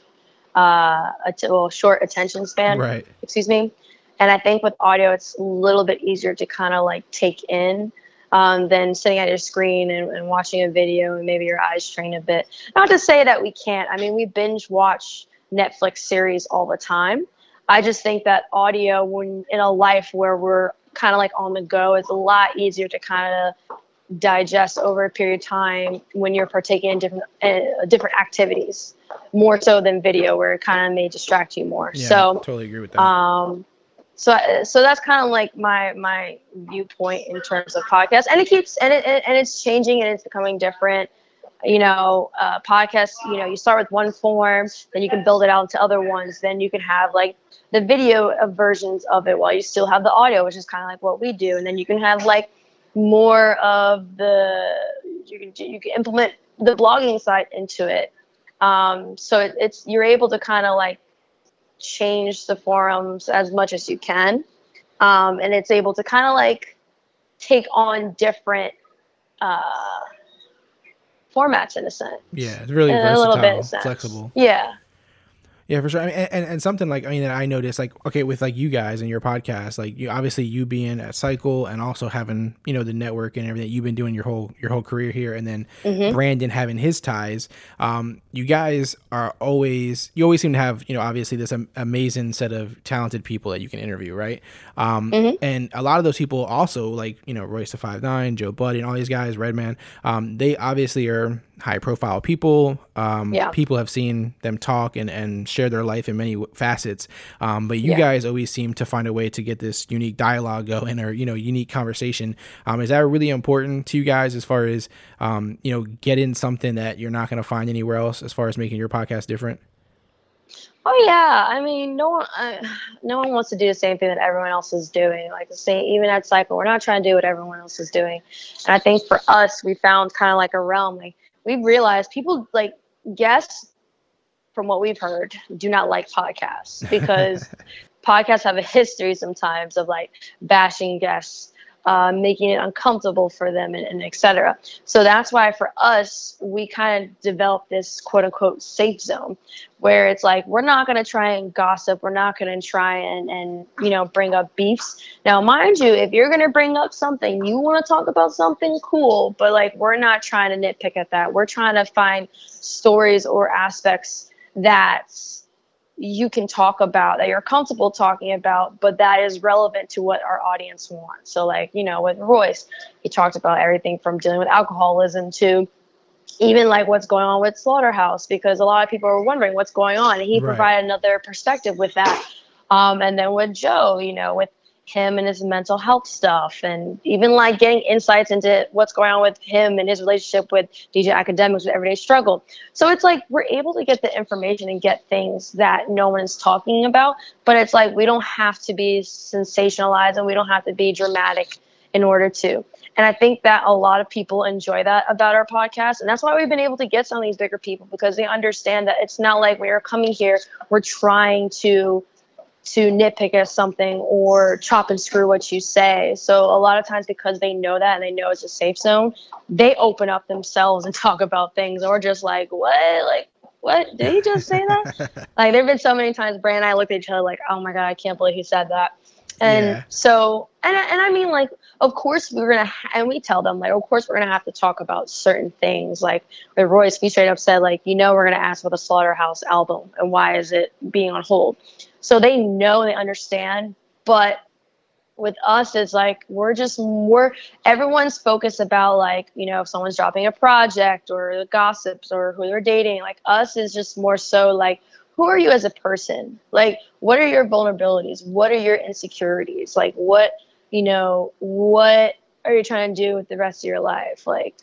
uh, att- well, short attention span. Right. Excuse me. And I think with audio, it's a little bit easier to kind of like take in um, than sitting at your screen and, and watching a video and maybe your eyes strain a bit. Not to say that we can't. I mean, we binge watch Netflix series all the time. I just think that audio, when in a life where we're kind of like on the go, it's a lot easier to kind of digest over a period of time when you're partaking in different uh, different activities more so than video where it kind of may distract you more Yeah, so totally agree with that. um so so that's kind of like my my viewpoint in terms of podcasts. And it keeps and it and it's changing and it's becoming different. You know uh, podcasts you know you start with one form then you can build it out into other ones. Then you can have like the video versions of it while you still have the audio which is kind of like what we do. And then you can have like more of the you can you can implement the blogging site into it. Um, so it, it's you're able to kind of like change the forums as much as you can um, and it's able to kind of like take on different uh, formats in a sense yeah, it's really versatile, a little bit of sense. flexible. yeah Yeah, for sure. I mean, and, and, something like I mean, that I noticed like okay, with like you guys and your podcast, like you obviously you being at Cycle and also having you know the network and everything you've been doing your whole your whole career here, and then Mm-hmm. Brandon having his ties. Um, you guys are always you always seem to have you know obviously this am- amazing set of talented people that you can interview, right? Um, Mm-hmm. and a lot of those people also like you know Royce da Five Nine, Joe Budden, and all these guys, Redman. Um, they obviously are high profile people. Um, Yeah. people have seen them talk and, and share their life in many facets. Um, but you Yeah. guys always seem to find a way to get this unique dialogue going or, you know, unique conversation. Um, is that really important to you guys as far as, um, you know, getting something that you're not going to find anywhere else as far as making your podcast different? Oh yeah, I mean, no one, uh, no one wants to do the same thing that everyone else is doing. Like the same, even at Cycle, we're not trying to do what everyone else is doing. And I think for us, we found kind of like a realm. Like we realized people like guests, from what we've heard, do not like podcasts because podcasts have a history sometimes of like bashing guests. Uh, making it uncomfortable for them, and, and et cetera. So that's why for us, we kind of developed this quote unquote safe zone where it's like we're not going to try and gossip. We're not going to try and and you know bring up beefs. Now mind you if you're going to bring up something you want to talk about something cool but like we're not trying to nitpick at that. We're trying to find stories or aspects that you can talk about that you're comfortable talking about but that is relevant to what our audience wants so like you know with royce he talked about everything from dealing with alcoholism to even like what's going on with Slaughterhouse because a lot of people are wondering what's going on. And he Right. provided another perspective with that. Um, and then with Joe, you know, with him and his mental health stuff, and even like getting insights into what's going on with him and his relationship with DJ Akademiks with Everyday Struggle. So it's like we're able to get the information and get things that no one is talking about, but it's like we don't have to be sensationalized and we don't have to be dramatic in order to. And I think that a lot of people enjoy that about our podcast. And that's why we've been able to get some of these bigger people because they understand that it's not like we are coming here, we're trying to to nitpick at something or chop and screw what you say. So a lot of times because they know that and they know it's a safe zone, they open up themselves and talk about things or just like, what? Like what? Did he just say that? like there've been so many times Brandon and I looked at each other like, oh my God, I can't believe he said that. And Yeah. so, and, I- and I mean, like, of course we're gonna, ha- and we tell them, like, of course we're gonna have to talk about certain things. Like, with Royce, we straight up said, like, you know, we're gonna ask about the Slaughterhouse album and why is it being on hold. So they know, they understand, but with us, it's like we're just we're everyone's focused about like you know if someone's dropping a project or the gossips or who they're dating. Like us is just more so like who are you as a person? Like what are your vulnerabilities? What are your insecurities? Like what you know what are you trying to do with the rest of your life? Like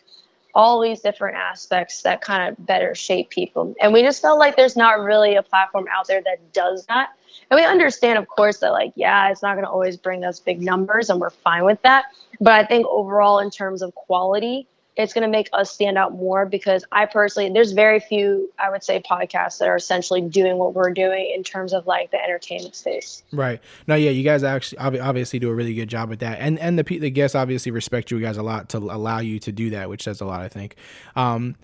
all these different aspects that kind of better shape people. And we just felt like there's not really a platform out there that does that. And we understand, of course, that like, yeah, it's not going to always bring us big numbers, and we're fine with that. But I think overall, in terms of quality, it's going to make us stand out more because I personally, there's very few, I would say, podcasts that are essentially doing what we're doing in terms of like the entertainment space. Right. No, yeah, you guys actually obvi- obviously do a really good job with that, and and the the guests obviously respect you guys a lot to allow you to do that, which says a lot, I think. Um,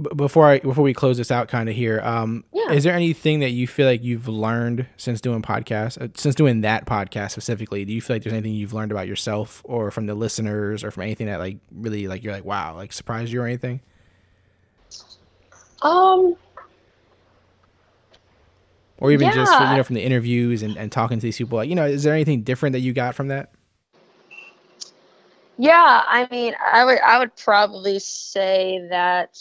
b- before I before we close this out, kind of here, um, Yeah. is there anything that you feel like you've learned since doing podcasts, uh, since doing that podcast specifically? Do you feel like there's anything you've learned about yourself, or from the listeners, or from anything that like really like you're like wow, like surprised you or anything? Um, Or even just Yeah. you know from the interviews and, and talking to these people, like you know, is there anything different that you got from that? Yeah, I mean, I would I would probably say that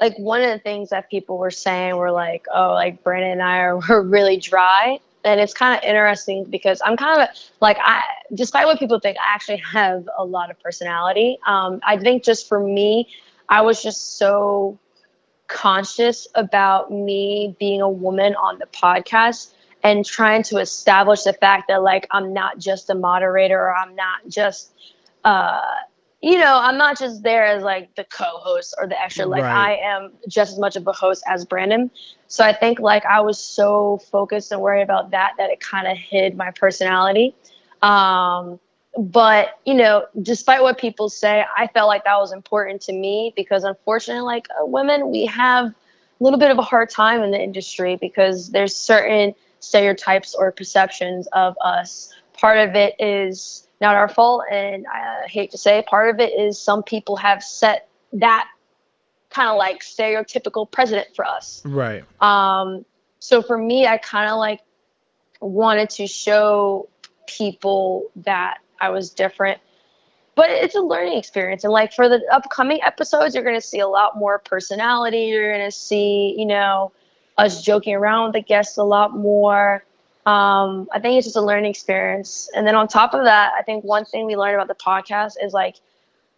like one of the things that people were saying were like, oh, like Brandon and I are we're really dry. And it's kind of interesting because I'm kind of like I despite what people think, I actually have a lot of personality. Um, I think just for me, I was just so conscious about me being a woman on the podcast and trying to establish the fact that like I'm not just a moderator or I'm not just uh you know, I'm not just there as like the co-host or the extra. Like Right. I am just as much of a host as Brandon. So I think like I was so focused and worried about that that it kind of hid my personality. Um, but you know, despite what people say, I felt like that was important to me because unfortunately, like uh, women, we have a little bit of a hard time in the industry because there's certain stereotypes or perceptions of us. Part of it is not our fault, and I hate to say, part of it is some people have set that kind of like stereotypical precedent for us. Right. Um, so for me, I kind of like wanted to show people that I was different. But it's a learning experience. And like for the upcoming episodes, you're going to see a lot more personality. You're going to see, you know, us joking around with the guests a lot more. Um, I think it's just a learning experience. And then on top of that, I think one thing we learned about the podcast is like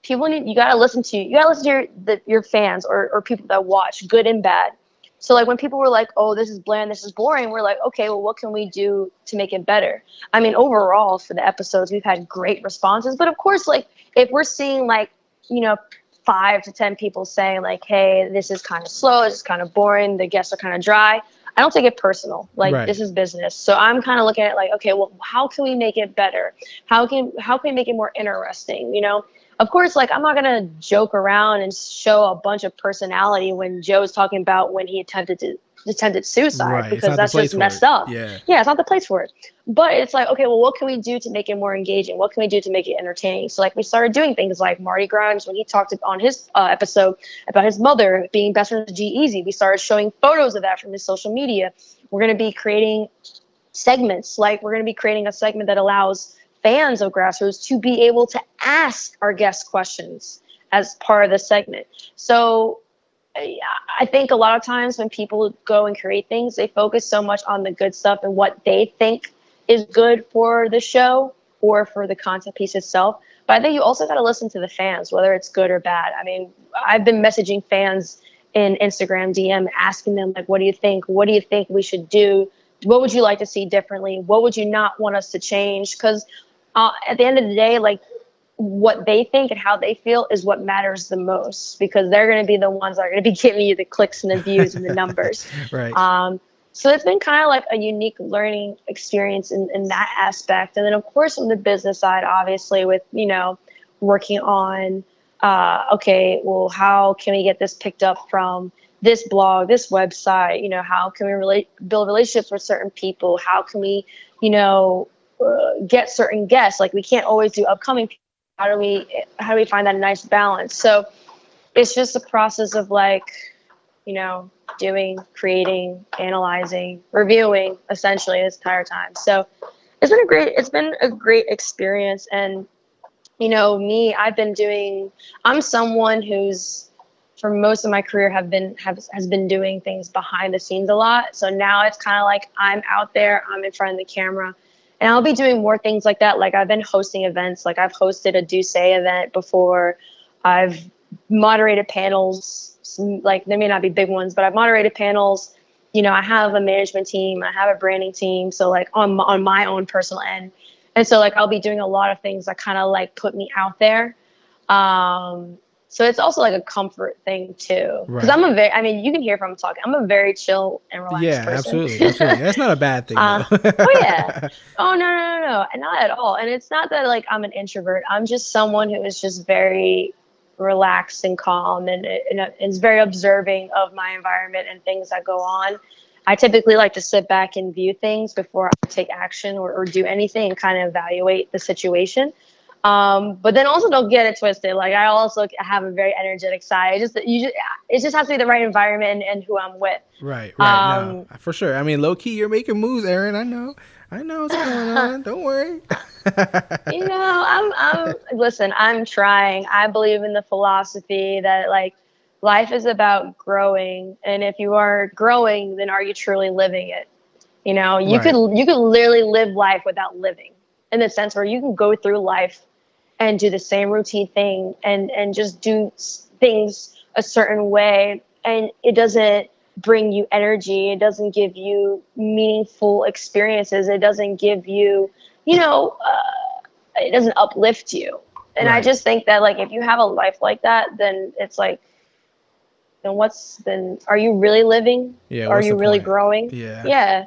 people need you gotta listen to you gotta listen to your the, your fans or, or people that watch, good and bad. So like when people were like, "Oh, this is bland, this is boring," we're like, "Okay, well, what can we do to make it better?" I mean, overall for the episodes, we've had great responses, but of course, like if we're seeing like you know five to ten people saying like, "Hey, this is kind of slow, this is kind of boring, the guests are kind of dry," I don't take it personal. Like Right. this is business. So I'm kind of looking at it like, okay, well, how can we make it better? How can how can we make it more interesting? You know, of course, like I'm not gonna joke around and show a bunch of personality when Joe's talking about when he attempted to attempted suicide Right, because that's just messed up. Yeah. Yeah, it's not the place for it. But it's like, okay, well, what can we do to make it more engaging? What can we do to make it entertaining? So, like, we started doing things like Marty Grimes when he talked on his uh, episode about his mother being best friends with G-Eazy. We started showing photos of that from his social media. We're going to be creating segments. Like, we're going to be creating a segment that allows fans of Grassroutes to be able to ask our guests questions as part of the segment. So, I think a lot of times when people go and create things, they focus so much on the good stuff and what they think is good for the show or for the content piece itself. But I think you also got to listen to the fans, whether it's good or bad. I mean, I've been messaging fans in Instagram DM, asking them like, "What do you think? What do you think we should do? What would you like to see differently? What would you not want us to change?" Because uh, at the end of the day, like what they think and how they feel is what matters the most because they're going to be the ones that are going to be giving you the clicks and the views and the numbers. Right. Um, so it's been kind of like a unique learning experience in, in that aspect. And then, of course, on the business side, obviously, with, you know, working on, uh, okay, well, how can we get this picked up from this blog, this website? You know, how can we relate, build relationships with certain people? How can we, you know, uh, get certain guests? Like, we can't always do upcoming people. How do we, how do we find that nice balance? So it's just a process of like, you know, doing, creating, analyzing, reviewing essentially this entire time. So it's been a great it's been a great experience and you know, me, I've been doing I'm someone who's for most of my career have been have has been doing things behind the scenes a lot. So now it's kind of like I'm out there, I'm in front of the camera. And I'll be doing more things like that. Like I've been hosting events, like I've hosted a Duce event before. I've moderated panels. Like they may not be big ones but i've moderated panels. You know i have a management team. I have a branding team. So like on, my- on my own personal end. And so like i'll be doing a lot of things that kind of like put me out there. Um so it's also like a comfort thing too because Right. i'm a very i mean you can hear from talking i'm a very chill and relaxed yeah, person absolutely, absolutely. That's not a bad thing. Uh, oh yeah. Oh no, no, no, no, and not at all. And it's not that like I'm an introvert. I'm just someone who is just very relaxed and calm, and, and is very observing of my environment and things that go on. I typically like to sit back and view things before I take action or, or do anything and kind of evaluate the situation. Um, but then also don't get it twisted. Like I also have a very energetic side. It just you just it just has to be the right environment and, and who I'm with. Right, right. no, Um, for sure. I mean, low key, you're making moves, Erin. I know. I know what's going on. Don't worry. you know, I'm I'm listen, I'm trying. I believe in the philosophy that like life is about growing and if you are growing, then are you truly living it? You know, you Right. could you could literally live life without living in the sense where you can go through life and do the same routine thing and and just do things a certain way. And it doesn't bring you energy. It doesn't give you meaningful experiences. It doesn't give you you know uh, it doesn't uplift you. And i just think that like if you have a life like that then it's like then what's then are you really living? Yeah, are you really point? growing? Yeah. yeah.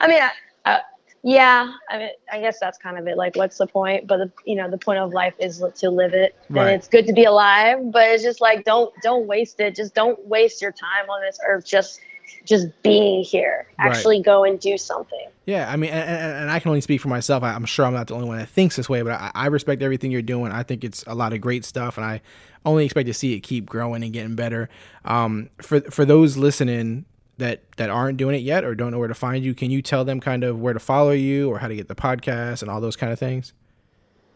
I mean I, I, yeah i mean i guess that's kind of it like what's the point but the, you know the point of life is to live it Right. and it's good to be alive but it's just like don't don't waste it just don't waste your time on this earth just just being here Right. actually go and do something Yeah, I mean, and, and, and I can only speak for myself. I, I'm sure I'm not the only one that thinks this way, but I, I respect everything you're doing. I think it's a lot of great stuff, and I only expect to see it keep growing and getting better. Um, for for those listening that that aren't doing it yet or don't know where to find you, can you tell them kind of where to follow you or how to get the podcast and all those kind of things?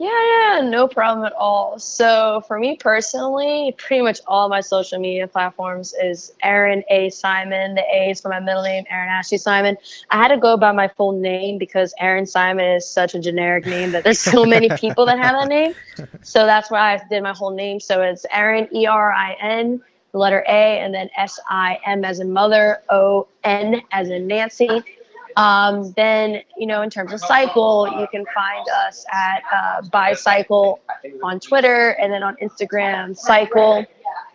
Yeah, yeah, no problem at all. So for me personally, pretty much all my social media platforms is Erin A. Simon. The A is for my middle name, Erin Ashley Simon. I had to go by my full name because Erin Simon is such a generic name that there's so many people that have that name. So that's why I did my whole name. So it's Erin E R I N, the letter A, and then S I M as in mother, O N as in Nancy. Um, then, you know, in terms of cycle, you can find us at uh, Bicycle on Twitter and then on Instagram, Cycle.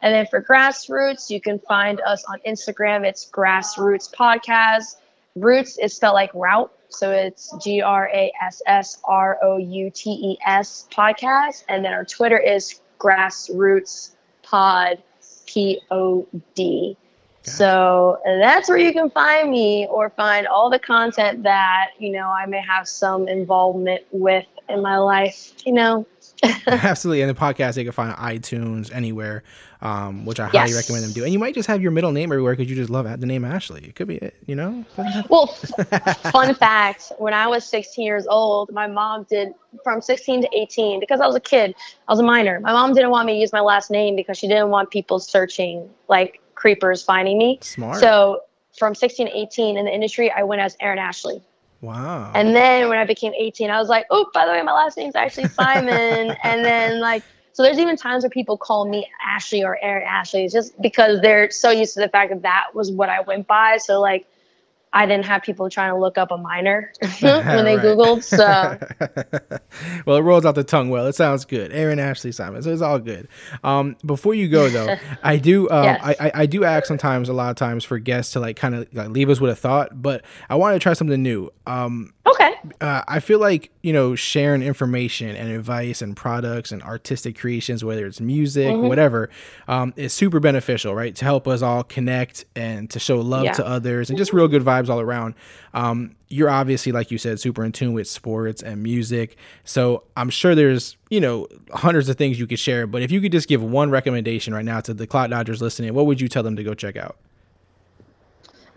And then for Grassroutes, you can find us on Instagram. It's Grassroutes Podcast. Roots is spelled like route. So it's G R A S S R O U T E S podcast. And then our Twitter is Grassroutes Pod, P O D. So that's where you can find me or find all the content that, you know, I may have some involvement with in my life, you know. Absolutely. And the podcast you can find on iTunes, anywhere, um, which I highly recommend them do. And you might just have your middle name everywhere because you just love the name Ashley. It could be it, you know? Well, fun fact when I was 16 years old, my mom did from 16 to 18 because I was a kid, I was a minor. My mom didn't want me to use my last name because she didn't want people searching like creepers finding me. Smart. So from 16 to 18 in the industry, I went as Erin Ashley. Wow. And then when I became 18, I was like, oh, by the way, my last name's actually Simon. and then like, so there's even times where people call me Ashley or Erin Ashley just because they're so used to the fact that that was what I went by. So like, I didn't have people trying to look up a minor when they. Googled. So well, it rolls out the tongue well. It sounds good. Erin Ashley Simon. So it's all good. Um, before you go though, I do um, Yes. I, I, I do ask sometimes a lot of times for guests to like kind of like leave us with a thought, but I want to try something new. Um, okay. uh, I feel like you know sharing information and advice and products and artistic creations, whether it's music, Mm-hmm. whatever, um, is super beneficial, right? To help us all connect and to show love Yeah. to others and just real good vibes all around. Um, you're obviously, like you said, super in tune with sports and music, so I'm sure there's you know hundreds of things you could share. But if you could just give one recommendation right now to the Clock Dodgers listening, what would you tell them to go check out?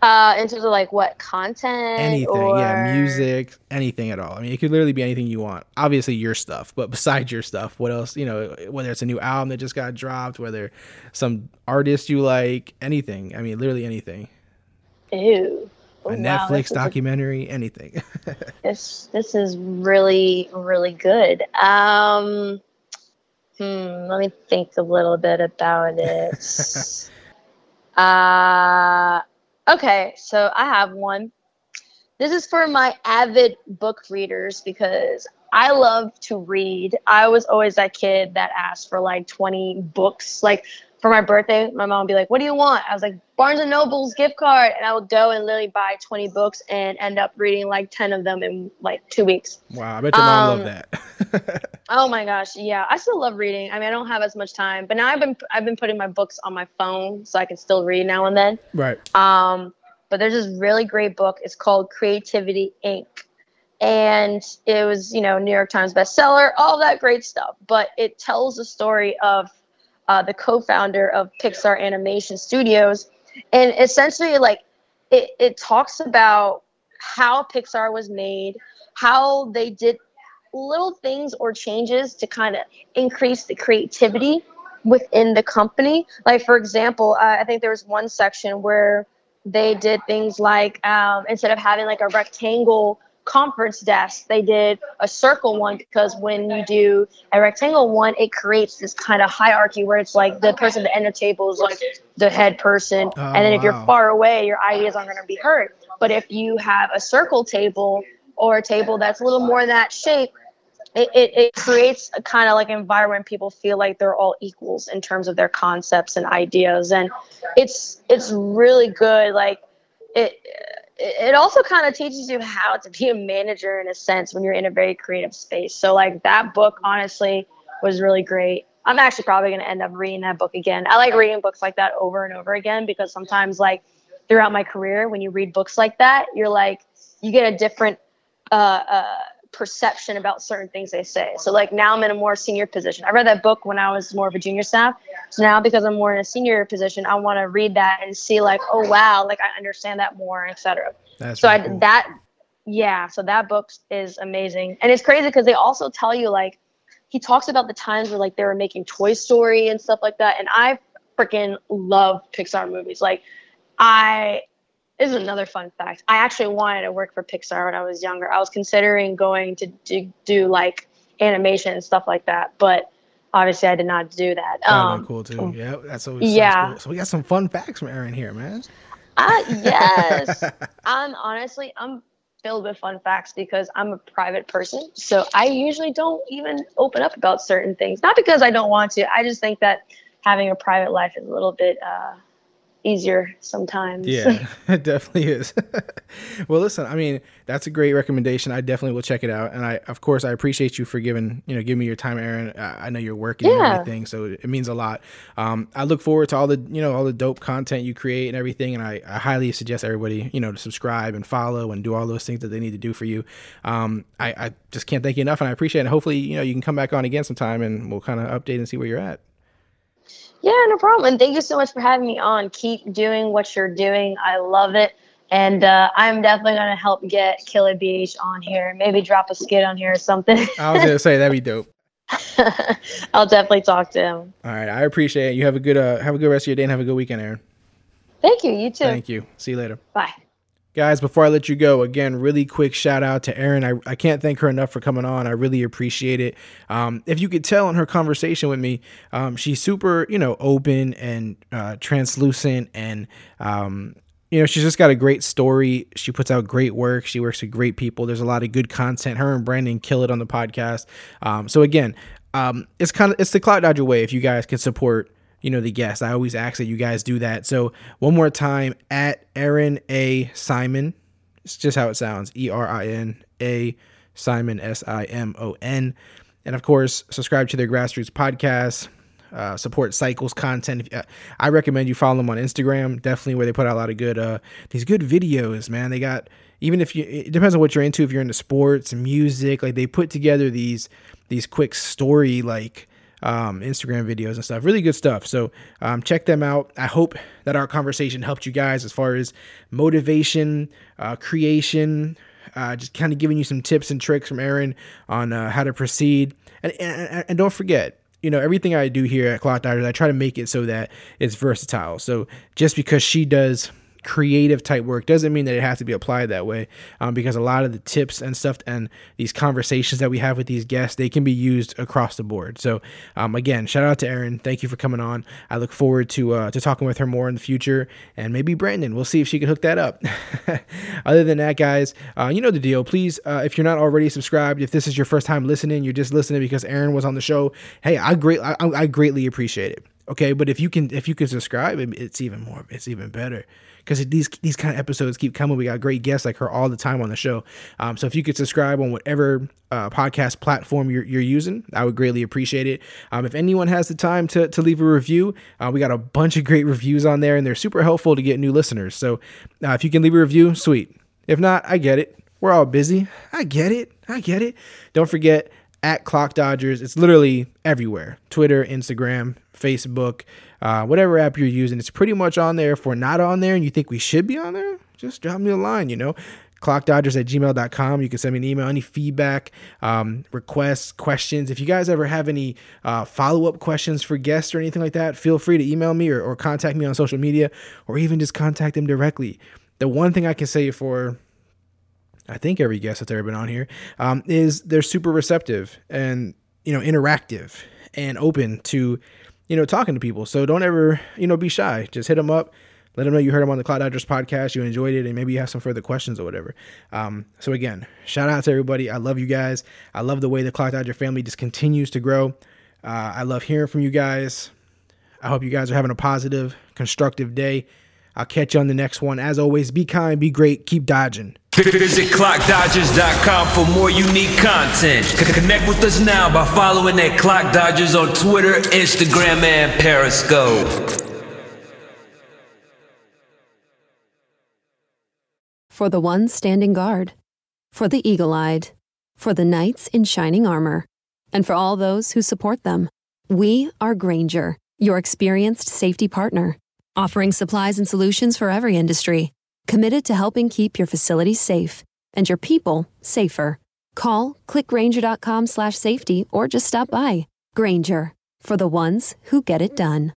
Uh, in terms of like what content? anything or... yeah music anything at all i mean it could literally be anything you want obviously your stuff but besides your stuff what else you know whether it's a new album that just got dropped whether some artist you like anything i mean literally anything Ew. A netflix is a- documentary anything this this is really really good um hmm let me think a little bit about it uh okay so i have one this is for my avid book readers because I love to read. I was always that kid that asked for like 20 books. Like for my birthday, my mom would be like, What do you want? I was like, Barnes and Noble's gift card. And I would go and literally buy 20 books and end up reading like 10 of them in like two weeks. wow i bet your mom Um, loved that Oh my gosh, yeah. I still love reading. I mean, I don't have as much time, but now I've been I've been putting my books on my phone so I can still read now and then. right Um, but there's this really great book. It's called Creativity Inc. And it was, you know, New York Times bestseller, all that great stuff. But it tells the story of uh, the co-founder of Pixar Animation Studios, and essentially, like, it, it talks about how Pixar was made, how they did little things or changes to kind of increase the creativity within the company. Like, for example, uh, I think there was one section where they did things like um, instead of having like a rectangle conference desk, they did a circle one because when you do a rectangle one, it creates this kind of hierarchy where it's like the person at the end of the table is like the head person. Oh, and then if wow. you're far away, your ideas aren't going to be heard. But if you have a circle table or a table that's a little more that shape, it, it, it creates a kind of like environment people feel like they're all equals in terms of their concepts and ideas and it's it's really good like it it also kind of teaches you how to be a manager in a sense when you're in a very creative space. So like that book honestly was really great. I'm actually probably going to end up reading that book again. I like reading books like that over and over again because sometimes like throughout my career when you read books like that you're like you get a different uh, uh, perception about certain things they say. So like now I'm in a more senior position. I read that book when I was more of a junior staff. So now because I'm more in a senior position, I want to read that and see like, oh wow, like I understand that more, etc. So really I cool. that yeah, so that book is amazing. And it's crazy because they also tell you like he talks about the times where like they were making Toy Story and stuff like that. And I freaking love Pixar movies. Like I this is another fun fact. I actually wanted to work for Pixar when I was younger. I was considering going to do, do like animation and stuff like that, but obviously I did not do that. That Um, cool too. Yeah, that's always yeah. Cool. So we got some fun facts from Erin here, man. I, yes, I'm honestly I'm filled with fun facts because I'm a private person, so I usually don't even open up about certain things. Not because I don't want to. I just think that having a private life is a little bit uh, easier sometimes. Yeah, it definitely is. well, listen, I mean, that's a great recommendation. I definitely will check it out. And I, of course, I appreciate you for giving, you know, giving me your time, Erin. I, I know you're working and Yeah. everything, so it means a lot. Um, I look forward to all the, you know, all the dope content you create and everything. And I, I highly suggest everybody, you know, to subscribe and follow and do all those things that they need to do for you. Um, I, I just can't thank you enough, and I appreciate it. Hopefully, you know, you can come back on again sometime, and we'll kind of update and see where you're at. Yeah, no problem. And thank you so much for having me on. Keep doing what you're doing. I love it. And uh, I'm definitely going to help get Killer BH on here. Maybe drop a skit on here or something. I was gonna say that'd be dope. I'll definitely talk to him. All right, I appreciate it. You have a good, uh, have a good rest of your day, and have a good weekend, Erin. Thank you. You too. Thank you. See you later. Bye. Guys, before I let you go, again, really quick shout out to Erin. I, I can't thank her enough for coming on. I really appreciate it. Um, if you could tell in her conversation with me, um, she's super, you know, open and uh, translucent and, um, you know, she's just got a great story. She puts out great work. She works with great people. There's a lot of good content. Her and Brandon kill it on the podcast. Um, so again, um, it's kind of it's the Clock Dodger way. If you guys can support, you know, the guests, I always ask that you guys do that. So one more time at Erin A Simon. It's just how it sounds. E R I N A Simon S I M O N. And of course, subscribe to their grassroots podcast. Uh, support cycles content. Uh, I recommend you follow them on Instagram. Definitely where they put out a lot of good uh these good videos. Man, they got even if you it depends on what you're into. If you're into sports, music, like they put together these these quick story like um, Instagram videos and stuff. Really good stuff. So um, check them out. I hope that our conversation helped you guys as far as motivation, uh, creation, uh, just kind of giving you some tips and tricks from Erin on uh, how to proceed. And, and, and don't forget, you know, everything I do here at Clock Dodgers, I try to make it so that it's versatile. So just because she does creative type work doesn't mean that it has to be applied that way um, because a lot of the tips and stuff and these conversations that we have with these guests they can be used across the board. So um, again shout out to Erin. Thank you for coming on. I look forward to uh, to talking with her more in the future and maybe Brandon. We'll see if she can hook that up. Other than that guys uh, you know the deal. Please uh, if you're not already subscribed if this is your first time listening you're just listening because Erin was on the show. Hey I great I, I greatly appreciate it okay but if you can if you can subscribe it's even more it's even better. Because these these kind of episodes keep coming. We got great guests like her all the time on the show. Um, so if you could subscribe on whatever uh, podcast platform you're, you're using i would greatly appreciate it. Um, if anyone has the time to, to leave a review uh, we got a bunch of great reviews on there and they're super helpful to get new listeners. So uh, if you can leave a review sweet. If not i get it. We're all busy. I get it. I get it. Don't forget at Clock Dodgers. It's literally everywhere Twitter, Instagram, Facebook, uh, whatever app you're using. It's pretty much on there. If we're not on there and you think we should be on there, just drop me a line, you know. Clockdodgers at gmail.com. You can send me an email, any feedback, um, requests, questions. If you guys ever have any uh, follow up questions for guests or anything like that, feel free to email me or, or contact me on social media or even just contact them directly. The one thing I can say for I think every guest that's ever been on here, um, is they're super receptive and you know interactive and open to you know talking to people. So don't ever you know be shy. Just hit them up. Let them know you heard them on the Clock Dodgers podcast. You enjoyed it, and maybe you have some further questions or whatever. Um, so again, shout out to everybody. I love you guys. I love the way the Clock Dodger family just continues to grow. Uh, I love hearing from you guys. I hope you guys are having a positive, constructive day. I'll catch you on the next one. As always, be kind, be great, keep dodging. Visit ClockDodgers.com for more unique content. Connect with us now by following at Clock Dodgers on Twitter, Instagram, and Periscope. For the ones standing guard, for the eagle eyed, for the knights in shining armor, and for all those who support them. We are Grainger, your experienced safety partner, offering supplies and solutions for every industry, committed to helping keep your facilities safe and your people safer. Call click grainger.com slash safety or just stop by. Grainger, for the ones who get it done.